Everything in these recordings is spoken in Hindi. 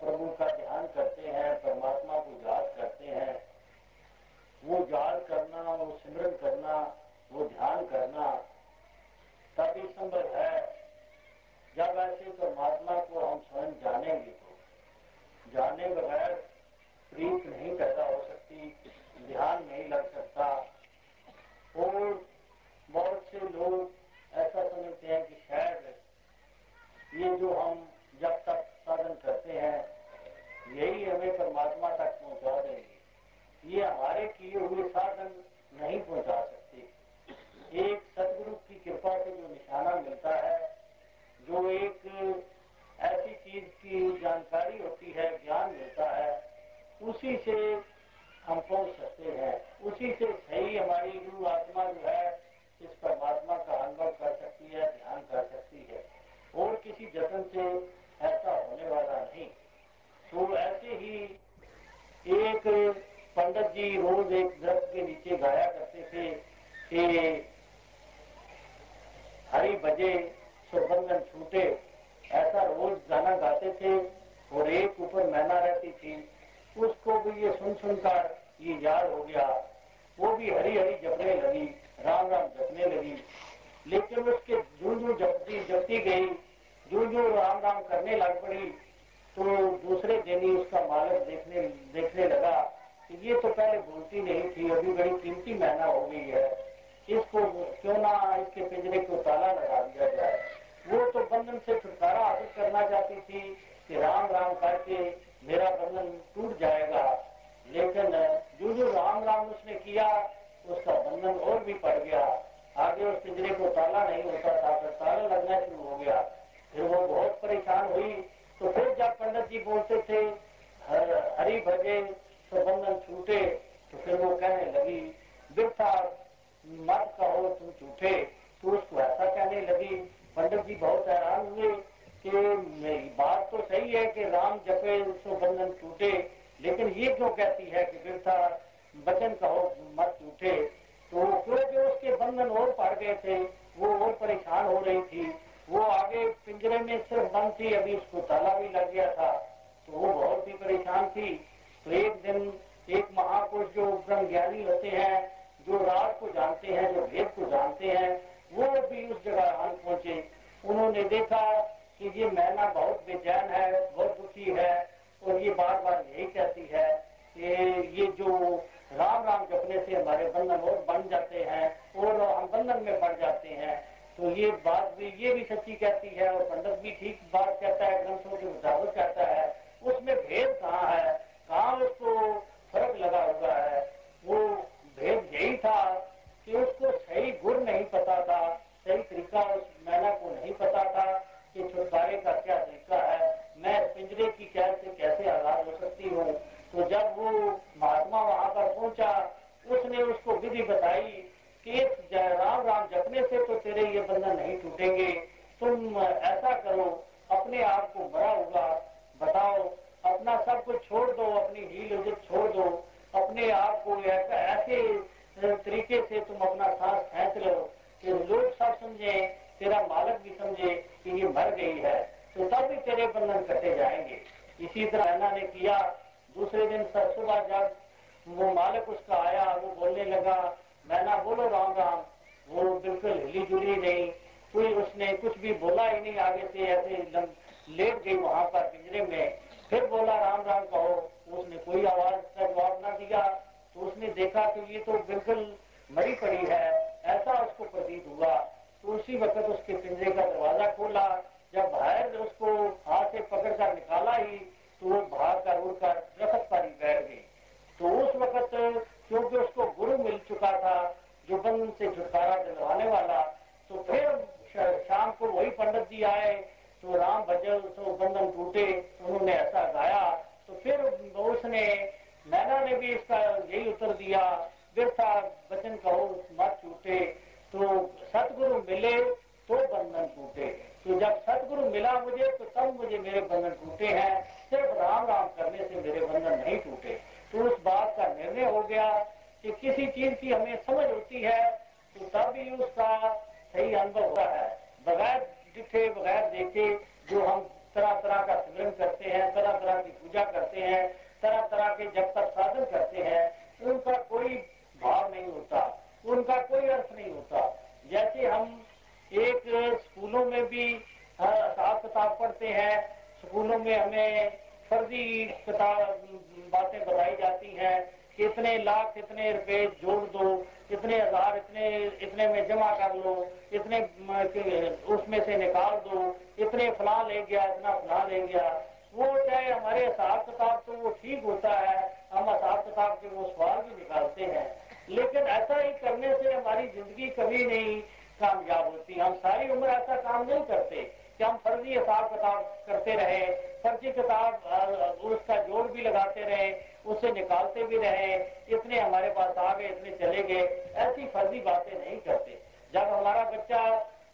प्रभु का ध्यान करते हैं, परमात्मा को याद करते हैं। वो याद करना, वो सिमरन करना, वो ध्यान करना तभी संभव है। जब ऐसे परमात्मा को हम स्वयं जानेंगे तो। जाने बगैर प्रीत नहीं पैदा हो सकती, ध्यान नहीं लग सकता। और बहुत से लोग ऐसा समझते हैं कि शायद ये जो हम जब तक साधन करते हैं यही हमें परमात्मा तक पहुँचा देंगे। ये हमारे किए हुए साधन नहीं पहुँचा सकते। एक सदगुरु की कृपा से जो निशाना मिलता है, जो एक ऐसी चीज़ की जानकारी होती है, ज्ञान मिलता है, उसी से हम पहुँच सकते हैं। उसी से सही हमारी गुरु आत्मा जो है, इस परमात्मा का अनुभव कर सकती है, ध्यान कर सकती है। और किसी जतन से ऐसा होने वाला नहीं। तो ऐसे ही एक पंडित जी रोज एक दरख्त के नीचे गाया करते थे कि हरी बजे सुबंधन छूटे, ऐसा रोज गाना गाते थे और एक ऊपर मैना रहती थी। उसको भी ये सुन सुनकर ये याद हो गया। वो भी हरी हरी जपने लगी, राम राम जपने लगी। लेकिन उसके जू जू जपती जपती गई, जो जो राम राम करने लग पड़ी तो दूसरे दिन ही उसका मालक देखने देखने लगा कि ये तो पहले बोलती नहीं थी, अभी बड़ी कीमती मैना हो गई है। इसको क्यों ना इसके पिंजरे को ताला लगा दिया जाए। वो तो बंधन से छुटकारा हासिल करना चाहती थी कि राम राम करके मेरा बंधन टूट जाएगा। लेकिन जो जो राम राम उसने किया, उसका बंधन और भी पड़ गया। आगे उस पिंजरे को ताला नहीं होता था, फिर ताला लगना शुरू हो गया। फिर वो बहुत परेशान हुई तो फिर जब पंडित जी बोलते थे हर, हरी भजे तो बंधन छूटे तो फिर वो कहने लगी बिरथा मत कहो तुम झूठे। तो उसको ऐसा कहने लगी पंडित जी बहुत हैरान हुए कि मेरी बात तो सही है कि राम जपे तो बंधन टूटे लेकिन ये क्यों कहती है कि बिरथा वचन कहो मत उठे तो क्योंकि उसके बंधन और पड़ गए थे वो और परेशान हो रही थी। वो आगे पिंजरे में सिर्फ़ बंद थी, अभी उसको ताला भी लग गया था। तो वो बहुत ही परेशान थी। तो एक दिन एक महापुरुष जो ब्रह्म ज्ञानी होते हैं, जो राज को जानते हैं, जो भेद को जानते हैं, वो भी उस जगह आन पहुँचे। उन्होंने देखा कि ये मैना बहुत बेचैन है, बहुत दुखी है, और ये बार बार यही कहती है कि ये जो राम राम जपने से हमारे बंधन और बन जाते हैं, और हम बंधन में बढ़ जाते हैं। तो ये बात भी, ये भी सच्ची कहती है और पंडित भी ठीक बात कहता है, ग्रंथों के मुताबिक कहता है, उसमें भेद कहाँ है? कहाँ उसको फ़र्क लगा हुआ है। वो भेद यही था कि उसको सही गुण नहीं पता था, सही तरीका उस मैना को नहीं पता था कि छुटकारे का क्या तरीका है। मैं पिंजरे की कैद से कैसे आज़ाद हो सकती हूँ? तो जब वो महात्मा वहाँ पर पहुँचा, उसने उसको विधि बताई कि राम राम जपने से तो तेरे ये बंधन नहीं टूटेंगे तुम ऐसा करो अपने आप को बड़ा होगा बताओ अपना सब कुछ छोड़ दो अपनी हील उजत छोड़ दो अपने आप को ऐसे तरीके से तुम अपना सांस खेच लो कि लोग सब समझे तेरा मालक भी समझे कि ये मर गई है तो तब भी तेरे बंधन कटे जाएँगे इसी तरह मैना ने किया दूसरे दिन सुबह जब वो मालिक उसका आया वो बोलने लगा मैना बोलो राम राम वो बिल्कुल हिली जुली नहीं कोई उसने कुछ भी बोला ही नहीं आगे से ऐसे लेट गई वहाँ पर पिंजरे में फिर बोला राम राम कहो उसने कोई आवाज़ का जवाब ना दिया तो उसने देखा कि ये तो बिल्कुल मरी पड़ी है, ऐसा उसको प्रतीत हुआ। तो उसी वक्त उसके पिंजरे का दरवाज़ा खोला। जब बाहर उसको हाथ से पकड़ कर निकाला ही तो वो भाग कर उड़कर दरख्त पर ही बैठ गई। तो उस वक्त क्योंकि उसको गुरु मिल चुका था, जो बंधन से छुटकारा दिलवाने वाला तो फिर शाम को वही पंडित जी आए। तो राम, भजन तो बंधन टूटे उन्होंने ऐसा गाया। तो फिर उसने मैना ने भी इसका यही उत्तर दिया व्यर्था वचन कहो, मत टूटे तो सतगुरु मिले तो बंधन टूटे। तो जब सतगुरु मिला मुझे तो तब मुझे मेरे बंधन टूटे हैं। किताब पढ़ते हैं, स्कूलों में हमें फर्जी बातें बताई जाती हैं कि इतने लाख, इतने रुपए जोड़ दो, इतने हज़ार, इतने इतने में जमा कर लो, इतने उसमें से निकाल दो, इतने फला ले गया, इतना फला ले गया। वो चाहे हमारे हिसाब किताब तो वो ठीक होता है, हम हिसाब किताब के वो सवाल भी निकालते हैं। लेकिन ऐसा ही करने से हमारी ज़िंदगी कभी नहीं कामयाब होती, हम सारी उम्र ऐसा काम नहीं करते। कि हम फर्जी हिसाब किताब करते रहे, फर्जी किताब उसका जोड़ भी लगाते रहे उससे निकालते भी रहे, इतने हमारे पास आ गए, इतने चले गए, ऐसी फर्जी बातें नहीं करते। जब हमारा बच्चा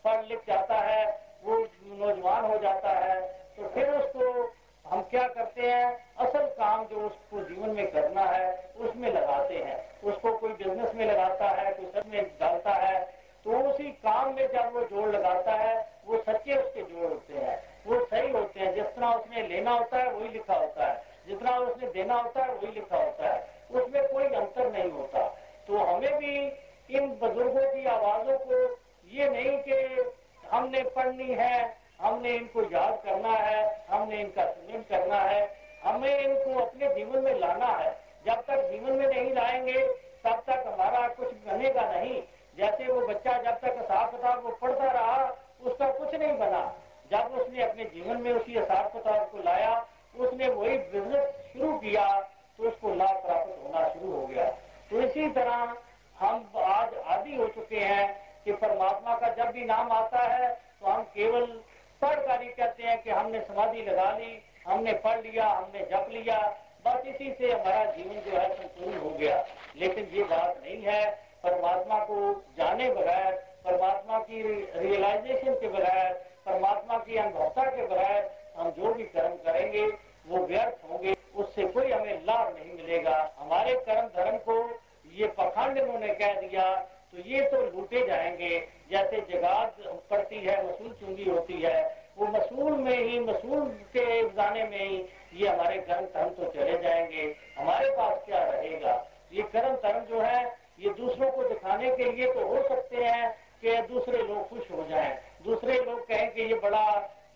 पढ़ लिख जाता है, वो नौजवान हो जाता है तो फिर उसको हम क्या करते हैं? असल काम जो उसको जीवन में करना है, उसमें लगाते हैं। उसको कोई बिज़नेस में लगाता है, कोई सब में डालता है तो उसी काम में जब वो जोड़ लगाता है, वो सच्चे उसके जोड़ होते हैं। वो सही होते हैं। जिस तरह उसने लेना होता है, वही लिखा होता है। जितना उसने देना होता है, वही लिखा होता है। उसमें कोई अंतर नहीं होता। तो हमें भी इन बुज़ुर्गों की आवाजों को ये नहीं कि हमने पढ़नी है, हमने इनको याद करना है, हमने इनका सुमिन करना है। हमें इनको अपने जीवन में लाना है। जब तक जीवन में नहीं लाएँगे, तब तक हमारा कुछ बनेगा नहीं। जैसे वो बच्चा जब तक हिसाब किताब को पढ़ता रहा, उसका कुछ नहीं बना। जब उसने अपने जीवन में उसी हिसाब किताब को लाया, उसने वही बिज़नेस शुरू किया तो उसको लाभ प्राप्त होना शुरू हो गया। तो इसी तरह हम आज आदि हो चुके हैं कि परमात्मा का जब भी नाम आता है तो हम केवल पढ़कारी कहते हैं कि हमने समाधि लगा ली, हमने पढ़ लिया, हमने जप लिया। बस इसी से हमारा जीवन जो है संपूर्ण हो गया। लेकिन ये बात नहीं है परमात्मा को जाने बगैर, परमात्मा की रियलाइजेशन के बगैर, परमात्मा की अनुभवता के बगैर हम जो भी कर्म करेंगे, वो व्यर्थ होंगे। उससे कोई हमें लाभ नहीं मिलेगा। हमारे कर्म धर्म को ये पखंड उन्होंने कह दिया तो ये तो लूटे जाएँगे। जैसे जगात पड़ती है, मसूल चुंगी होती है, वो मसूल में ही, मसूल के जाने में ही ये हमारे कर्म धर्म तो चले जाएँगे। हमारे पास क्या रहेगा? ये कर्म धर्म जो है ये दूसरों को दिखाने के लिए तो हो सकते हैं कि दूसरे लोग खुश हो जाएँ। दूसरे लोग कहें कि ये बड़ा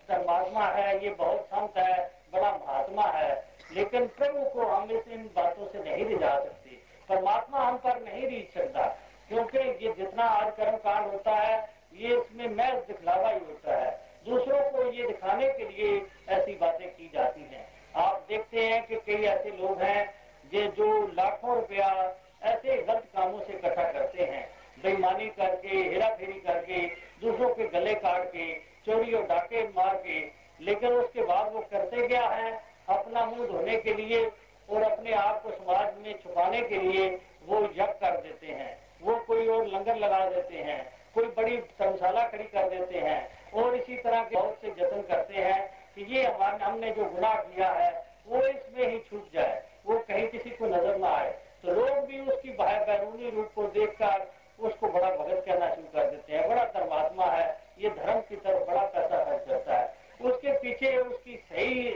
धर्मात्मा है, ये बहुत संत है, बड़ा महात्मा है। लेकिन प्रभु को हम इस इन बातों से नहीं रिझा सकते। परमात्मा हम पर नहीं रीच सकता, क्योंकि ये जितना आज कर्म कांड होता है, ये इसमें मैं दिखलावा ही होता है। दूसरों को ये दिखाने के लिए ऐसी बातें की जाती हैं। आप देखते हैं कि कई ऐसे लोग हैं जो लाखों रुपया ऐसे गलत कामों से इकट्ठा करते हैं। बेईमानी करके हेरा फेरी करके, दूसरों के गले काट के, चोरी और डाके मार के, लेकिन उसके बाद वो करते क्या है? अपना मुँह धोने के लिए और अपने आप को समाज में छुपाने के लिए वो यज्ञ कर देते हैं। वो कोई और लंगर लगा देते हैं, कोई बड़ी धर्मशाला खड़ी कर देते हैं और इसी तरह के बहुत से जतन करते हैं कि ये हमारे हमने जो गुनाह किया है, वो इसमें ही छूट जाए, वो कहीं किसी को नज़र ना आए। लोग भी उसकी बैरूनी रूप को देखकर उसको बड़ा भगत कहना शुरू कर देते हैं। बड़ा धर्मात्मा है, ये धर्म की तरफ़ बड़ा पैसा खर्च करता है। उसके पीछे उसकी सही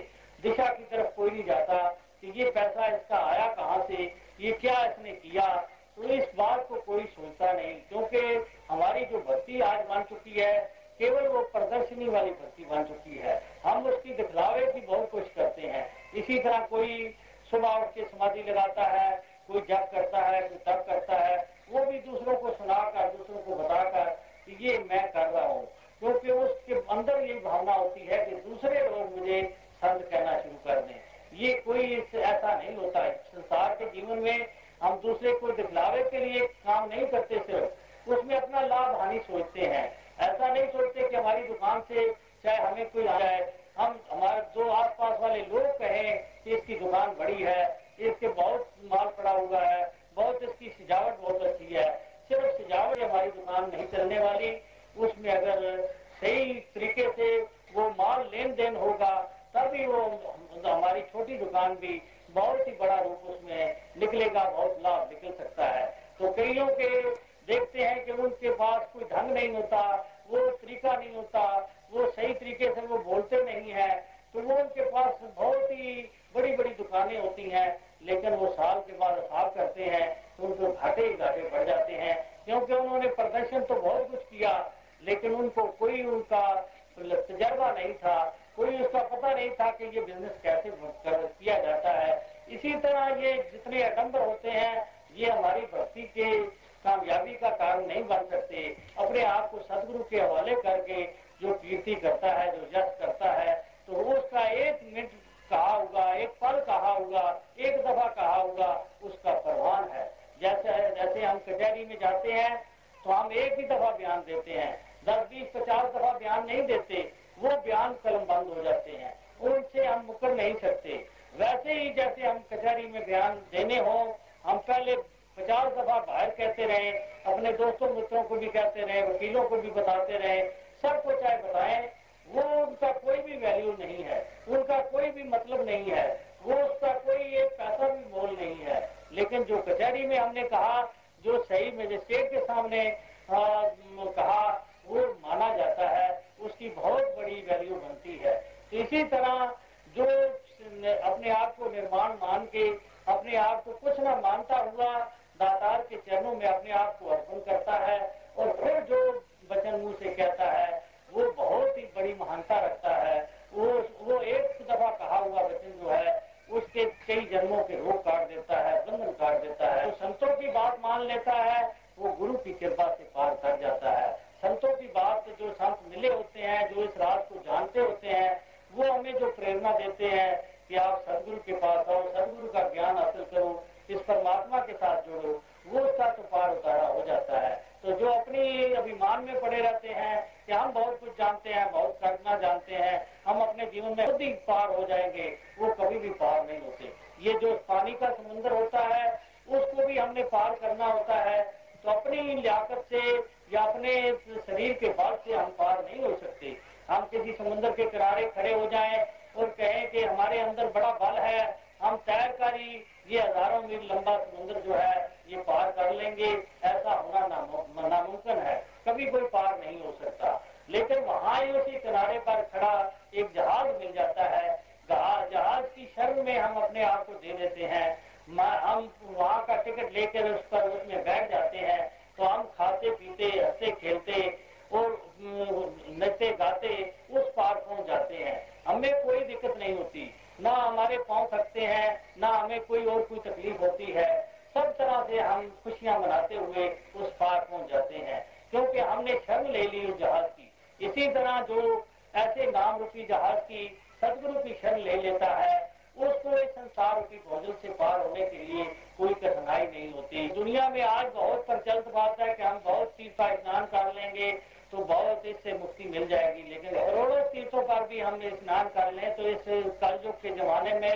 दिशा की तरफ़ कोई नहीं जाता कि ये पैसा इसका आया कहाँ से, ये क्या इसने किया। तो इस बात को कोई सोचता नहीं, क्योंकि हमारी जो भक्ति आज बन चुकी है, केवल वो प्रदर्शनी वाली भक्ति बन चुकी है। हम उसकी दिखलावे की बहुत कोशिश करते हैं। इसी तरह कोई सुबह उठ के समाधि लगाता है कोई जप करता है, कोई तप करता है, वो भी दूसरों को सुनाकर, दूसरों को बताकर कि ये मैं कर रहा हूँ। क्योंकि उसके अंदर ये भावना होती है कि दूसरे लोग मुझे संत कहना शुरू कर दें। ये कोई ऐसा नहीं होता। है संसार के जीवन में हम दूसरे को दिखलावे के लिए काम नहीं करते सिर्फ़। उसमें अपना लाभ हानि सोचते हैं। ऐसा नहीं सोचते कि हमारी दुकान से चाहे हमें कोई आ जाए। हम हमारे दो आसपास वाले लोग कहें कि इसकी दुकान बड़ी है इसके बहुत माल पड़ा हुआ है, बहुत इसकी सजावट बहुत अच्छी है। सिर्फ़ सजावट हमारी दुकान नहीं चलने वाली। उसमें अगर सही तरीके से वो माल लेन देन होगा, तभी वो हमारी छोटी दुकान भी बहुत ही बड़ा रूप उसमें निकलेगा, बहुत लाभ निकल सकता है। तो कईयों के देखते हैं कि उनके पास कोई ढंग नहीं होता, वो तरीका नहीं होता, वो सही तरीके से वो बोलते नहीं बड़ी बड़ी दुकानें होती हैं, लेकिन वो साल के बाद साफ़ करते हैं तो उनको घाटे ही घाटे बढ़ जाते हैं। क्योंकि उन्होंने प्रदर्शन तो बहुत कुछ किया, लेकिन उनको कोई उनका तजर्बा नहीं था, कोई उसका पता नहीं था कि ये बिज़नेस कैसे किया जाता है। इसी तरह ये जितने अडम्बर होते हैं, ये हमारी भक्ति के कामयाबी का कारण नहीं बन सकते। अपने आप को सदगुरु के हवाले करके जो कीर्ति करता है, जो यश करता है तो उसका एक हैं तो हम एक ही दफ़ा बयान देते हैं। दस, बीस, पचास दफ़ा बयान नहीं देते, वो बयान कलम बंद हो जाते हैं। उनसे हम मुकर नहीं सकते। वैसे ही जैसे हम कचहरी में बयान देने हो, हम पहले पचास दफ़ा बाहर कहते रहे, अपने दोस्तों, मित्रों को भी कहते रहे, वकीलों को भी बताते रहे सबको चाहे बताएँ, वो उनका कोई भी वैल्यू नहीं है। उनका कोई भी मतलब नहीं है। वो उसका कोई एक पैसा भी मोल नहीं है। लेकिन जो कचहरी में हमने कहा जो सही मजिस्ट्रेट के सामने आ, कहा वो माना जाता है उसकी बहुत बड़ी वैल्यू बनती है। इसी तरह जो अपने आप को निर्माण मान के अपने आप को कुछ न मानता हुआ दातार के चरणों में अपने आप को अर्पण करता है और फिर जो वचन मुँह से कहता है वो बहुत ही बड़ी महानता रखता है। वो वो एक दफ़ा कहा हुआ वचन जो है उसके कई जन्मों के रोग काट देता है, बंधन काट देता है तो संतों की बात मान लेता है, वो गुरु की कृपा से पार कर जाता है। संतों की बात जो संत मिले होते हैं, जो इस रात को जानते होते हैं, वो हमें जो प्रेरणा देते हैं कि आप सदगुरु के पास आओ, सदगुरु का ज्ञान हासिल करो, इस परमात्मा के साथ जोड़ो, वो उसका तो पार उतारा हो जाता है। तो जो अपनी अभिमान में पड़े रहते हैं, कि हम बहुत कुछ जानते हैं, बहुत करना जानते हैं हम अपने जीवन में खुद ही पार हो जाएँगे, वो कभी भी पार नहीं होते। ये जो पानी का समुद्र होता है, उसको भी हमने पार करना होता है। तो अपनी लियाकत से या अपने शरीर के बल से हम पार नहीं हो सकते। हम किसी समुद्र के किनारे खड़े हो जाएँ और कहें कि हमारे अंदर बड़ा बल है, हम तैर कर ही ये हज़ारों मील लंबा समुद्र जो है, ये पार कर लेंगे। ऐसा होना नामुमकिन है। कभी कोई पार नहीं हो सकता। लेकिन वहाँ ही उसी किनारे पर खड़ा एक जहाज़ मिल जाता है जहाज़ की शर्म में हम अपने आप को दे देते हैं। हम वहाँ का टिकट लेकर उस पर उसमें बैठ जाते हैं। तो हम खाते, पीते, हँसते, खेलते और नचते, गाते, उस पार पहुँच जाते हैं। हमें कोई दिक्कत नहीं होती। ना हमारे पाँव थकते हैं, ना हमें कोई और कोई तकलीफ़ होती है। सब तरह से हम खुशियाँ मनाते हुए उस पार पहुँच जाते हैं। क्योंकि हमने शर्म ले ली उस जहाज़ की। इसी तरह जो ऐसे नाम रूपी जहाज़ की सदगुरु की शर्म ले लेता है उसको इस संसार रूपी भोजन से पार होने के लिए कोई कठिनाई नहीं होती। दुनिया में आज बहुत प्रचलित बात है कि हम बहुत तीर्थ स्नान कर लेंगे तो बहुत इससे मुक्ति मिल जाएगी। लेकिन करोड़ों तीर्थों पर भी हम स्नान कर लें तो इस कलयुग के जमाने में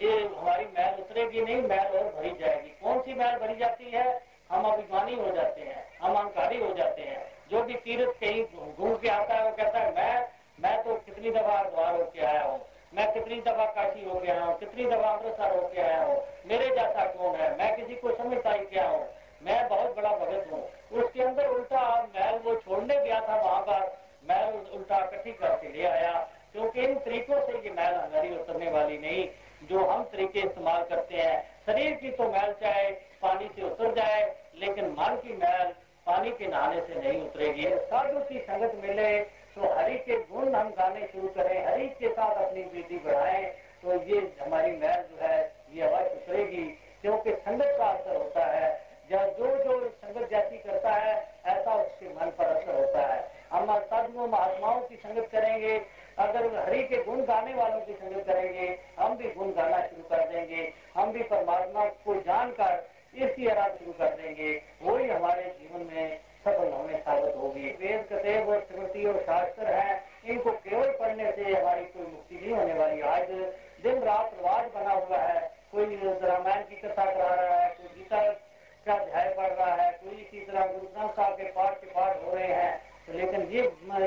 ये हमारी मैल उतरेगी नहीं, मैल और भरी जाएगी। कौन सी मैल भरी जाती है? हम अभिमानी हो जाते हैं, हम अहंकारी हो जाते हैं। जो भी तीर्थ कहीं घूम के आता है, वो कहता है, मैं मैं तो कितनी दफ़ा द्वार होके आया हूँ। मैं कितनी दफ़ा काशी हो गया हूँ, कितनी दफ़ा अमृतसर होके आया हूँ, मेरे जैसा कौन है? मैं किसी को समझता ही क्या हूँ? मैं बहुत बड़ा भगत हूँ। उसके अंदर उल्टा मैल वो छोड़ने गया था, वहाँ पर मैल उल्टा इकट्ठी करके ले आया। क्योंकि इन तरीकों से ये मैल हमारी उतरने वाली नहीं, जो हम तरीके इस्तेमाल करते हैं। शरीर की तो मैल चाहे पानी से उतर जाए, लेकिन मन की मैल पानी के नहाने से नहीं उतरेगी। साधु की संगत मिले तो हरि के गुण हम गाने शुरू करें, हरि के साथ अपनी वृद्धि बढ़ाएँ तो ये हमारी मैल जो है, ये अवश्य उतरेगी क्योंकि संगत का असर होता है। जब जो जो संगत जाति करता है, ऐसा उसके मन पर असर होता है। हम साधुओं, महात्माओं की संगत करेंगे, अगर हरि के गुण गाने वालों की संगत करेंगे, हम भी गुण गाना शुरू कर देंगे, हम भी परमात्मा को जानकर इसकी आराध शुरू कर देंगे। वही हमारे जीवन में सफल होने साबित होगी। वेद कतेब और स्मृति और शास्त्र है। इनको केवल पढ़ने से हमारी कोई मुक्ति नहीं होने वाली। आज दिन रात रिवाज बना हुआ है। कोई रामायण की कथा करा रहा है, कोई गीता का अध्याय पढ़ रहा है, कोई इसी तरह गुरु ग्रंथ साहब के पाठ के पाठ हो रहे हैं। तो लेकिन ये,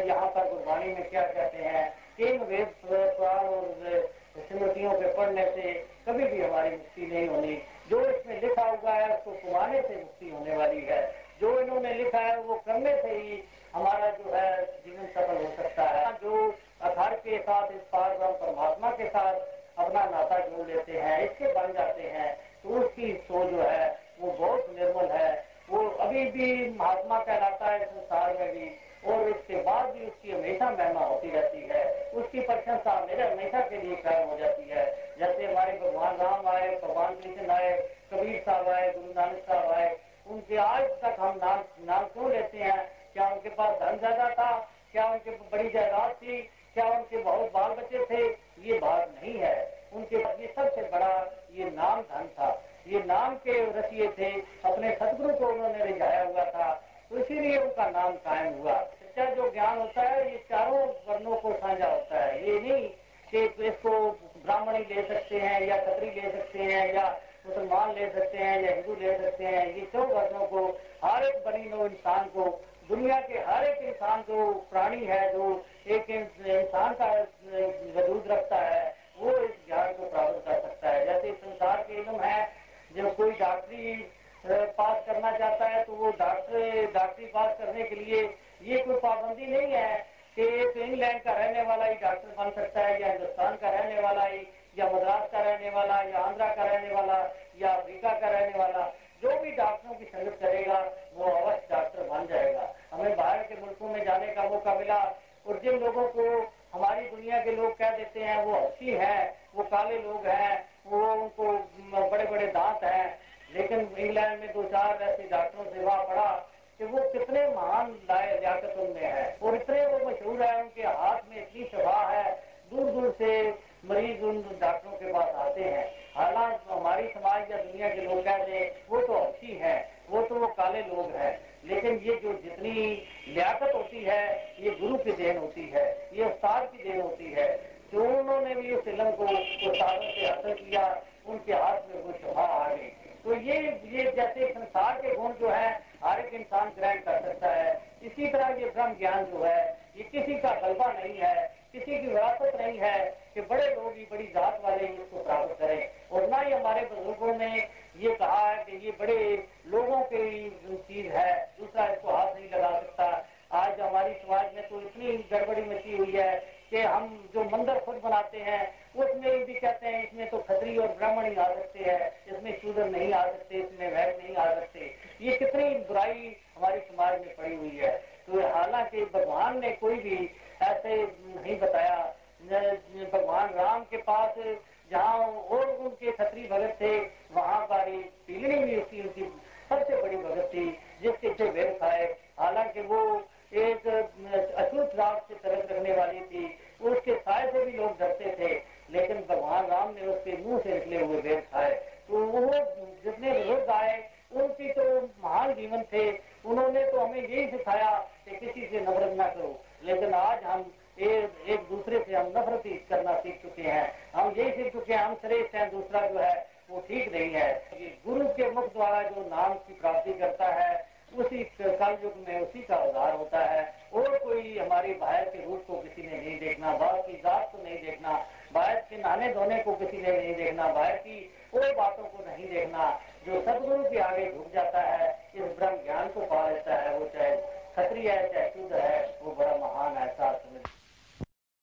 यहाँ पर गुरबाणी में क्या कहते हैं कि इन वेद पुराण और स्मृतियों के पढ़ने से कभी भी हमारी मुक्ति नहीं होनी। जो इसमें लिखा हुआ है, उसको कुमाने से मुक्ति होने वाली है। जो इन्होंने लिखा है, वो करने से ही हमारा जो है जीवन सफल हो सकता है। जो अथार के साथ, इस पार परमात्मा के साथ अपना नाता जोड़ लेते हैं, इसके बन जाते हैं तो उसकी सोच जो है, वो बहुत निर्मल है। वो अभी भी महात्मा कहलाता है संसार में भी, और इसके बाद भी उसकी हमेशा महिमा होती रहती है। उसकी प्रशंसा मेरे हमेशा के लिए कायम हो जाती है। जैसे हमारे भगवान राम आए, भगवान कृष्ण आए, कबीर साहब आए, गुरु नानक साहब आए उनके आज तक हम नाम नाम क्यों लेते हैं? क्या उनके पास धन ज़्यादा था? क्या उनके बड़ी जायदाद थी? क्या उनके बहुत बाल बच्चे थे? ये बात नहीं है। उनके ये सबसे बड़ा, ये नाम धन था। ये नाम के रसिए थे। अपने सदगुरु को उन्होंने रिझाया हुआ था। तो इसीलिए उनका नाम कायम हुआ। सच्चा जो ज्ञान होता है, ये चारों वर्णों को साझा होता है। ये नहीं कि इसको ब्राह्मणी ले सकते हैं या खतरी ले सकते हैं या मुसलमान ले सकते हैं, या हिंदू ले सकते हैं, ये सब वर्णों को, हर एक बनी नो इंसान को, दुनिया के हर एक इंसान जो प्राणी है, जो एक इंसान का वजूद रखता है, वो इस ज्ञान को प्राप्त कर सकता है। जैसे संसार के इलम है, जब कोई डॉक्टरी पास करना चाहता है तो वो डॉक्टर, डॉक्टरी पास करने के लिए ये कोई पाबंदी नहीं है कि एक इंग्लैंड का रहने वाला ही डॉक्टर बन सकता है, या हिंदुस्तान का रहने वाला ही या मद्रास का रहने वाला, या आंध्रा का रहने वाला, या अफ्रीका का रहने वाला, जो भी डॉक्टरों की संगत करेगा, वो अवश्य डॉक्टर बन जाएगा। हमें बाहर के मुल्कों में जाने का मौका मिला और जिन लोगों को हमारी दुनिया के लोग कह देते हैं, वो अच्छी है, वो काले लोग हैं, वो उनको बड़े बड़े दांत हैं। लेकिन इंग्लैंड में दो चार ऐसे डॉक्टरों से वहाँ पड़ा कि वो कितने महान लियाकत उनमें है और इतने वो मशहूर है, उनके हाथ में इतनी शबा है दूर दूर से मरीज़ उन डॉक्टरों के पास आते हैं। हालाँकि हमारी समाज या दुनिया के लोग कहते हैं, वो तो अच्छी है, वो तो वो काले लोग हैं। लेकिन ये जो जितनी लियाकत होती है, ये गुरु की देन होती है, ये उस्ताद की देन होती है जो उन्होंने भी उस इलम को उस्तादों से हासिल किया, उनके हाथ में वो शफा आ गई। तो ये ये जैसे संसार के गुण जो है, हर एक इंसान ग्रहण कर सकता है। इसी तरह ये ब्रह्म ज्ञान जो है, ये किसी का गलबा नहीं है। किसी की विरासत नहीं है कि बड़े लोग ही बड़ी जात वाले ही इसको प्राप्त करें। और ना ही हमारे बुज़ुर्गों ने ये कहा है कि ये बड़े लोगों की चीज़ है, दूसरा इसको हाथ नहीं लगा सकता। आज हमारी समाज में तो इतनी गड़बड़ी मची हुई है कि हम जो मंदिर खुद बनाते हैं, उसमें भी कहते हैं, इसमें तो खतरी और ब्राह्मण ही आ सकते हैं, इसमें शूद्र नहीं आ सकते, इसमें वैद नहीं आ सकते। ये कितनी बुराई हमारी समाज में पड़ी हुई है। तो हालाँकि भगवान ने कोई भी ऐसे नहीं बताया। भगवान राम के पास जहाँ और उनके खतरी भगत थे, वहाँ पर पीलनी भी उसकी उनकी सबसे बड़ी भगत थी, जिसके वेद खाए। हालाँकि वो एक अछूत राग से तरफ़ रखने वाली थी। उसके साय से भी लोग डरते थे, लेकिन भगवान राम ने उसके मुँह से निकले हुए खाए। तो वो जितने बुज़ुर्ग आए उनकी तो महान जीवन थे। उन्होंने तो हमें यही सिखाया कि किसी से नफरत ना करो। लेकिन आज हम एक, एक दूसरे से हम नफरत ही करना सीख चुके हैं। हम यही सीख चुके हैं हम श्रेष्ठ हैं दूसरा जो है वो ठीक नहीं है। गुरु के मुख द्वारा जो नाम की प्राप्ति करता है उसी कल युग में उसी का उद्धार होता है। और कोई हमारी बाहर के रूप को किसी ने नहीं देखना बाहर की जात को नहीं देखना बाहर के नहाने धोने को किसी ने नहीं देखना बाहर की और बातों को नहीं देखना। जो सदगुरु के आगे झुक जाता है, इस ब्रह्म ज्ञान को पा लेता है, वो चाहे क्षत्रिय है, चाहे शुद्ध है, वो बड़ा महान एहसास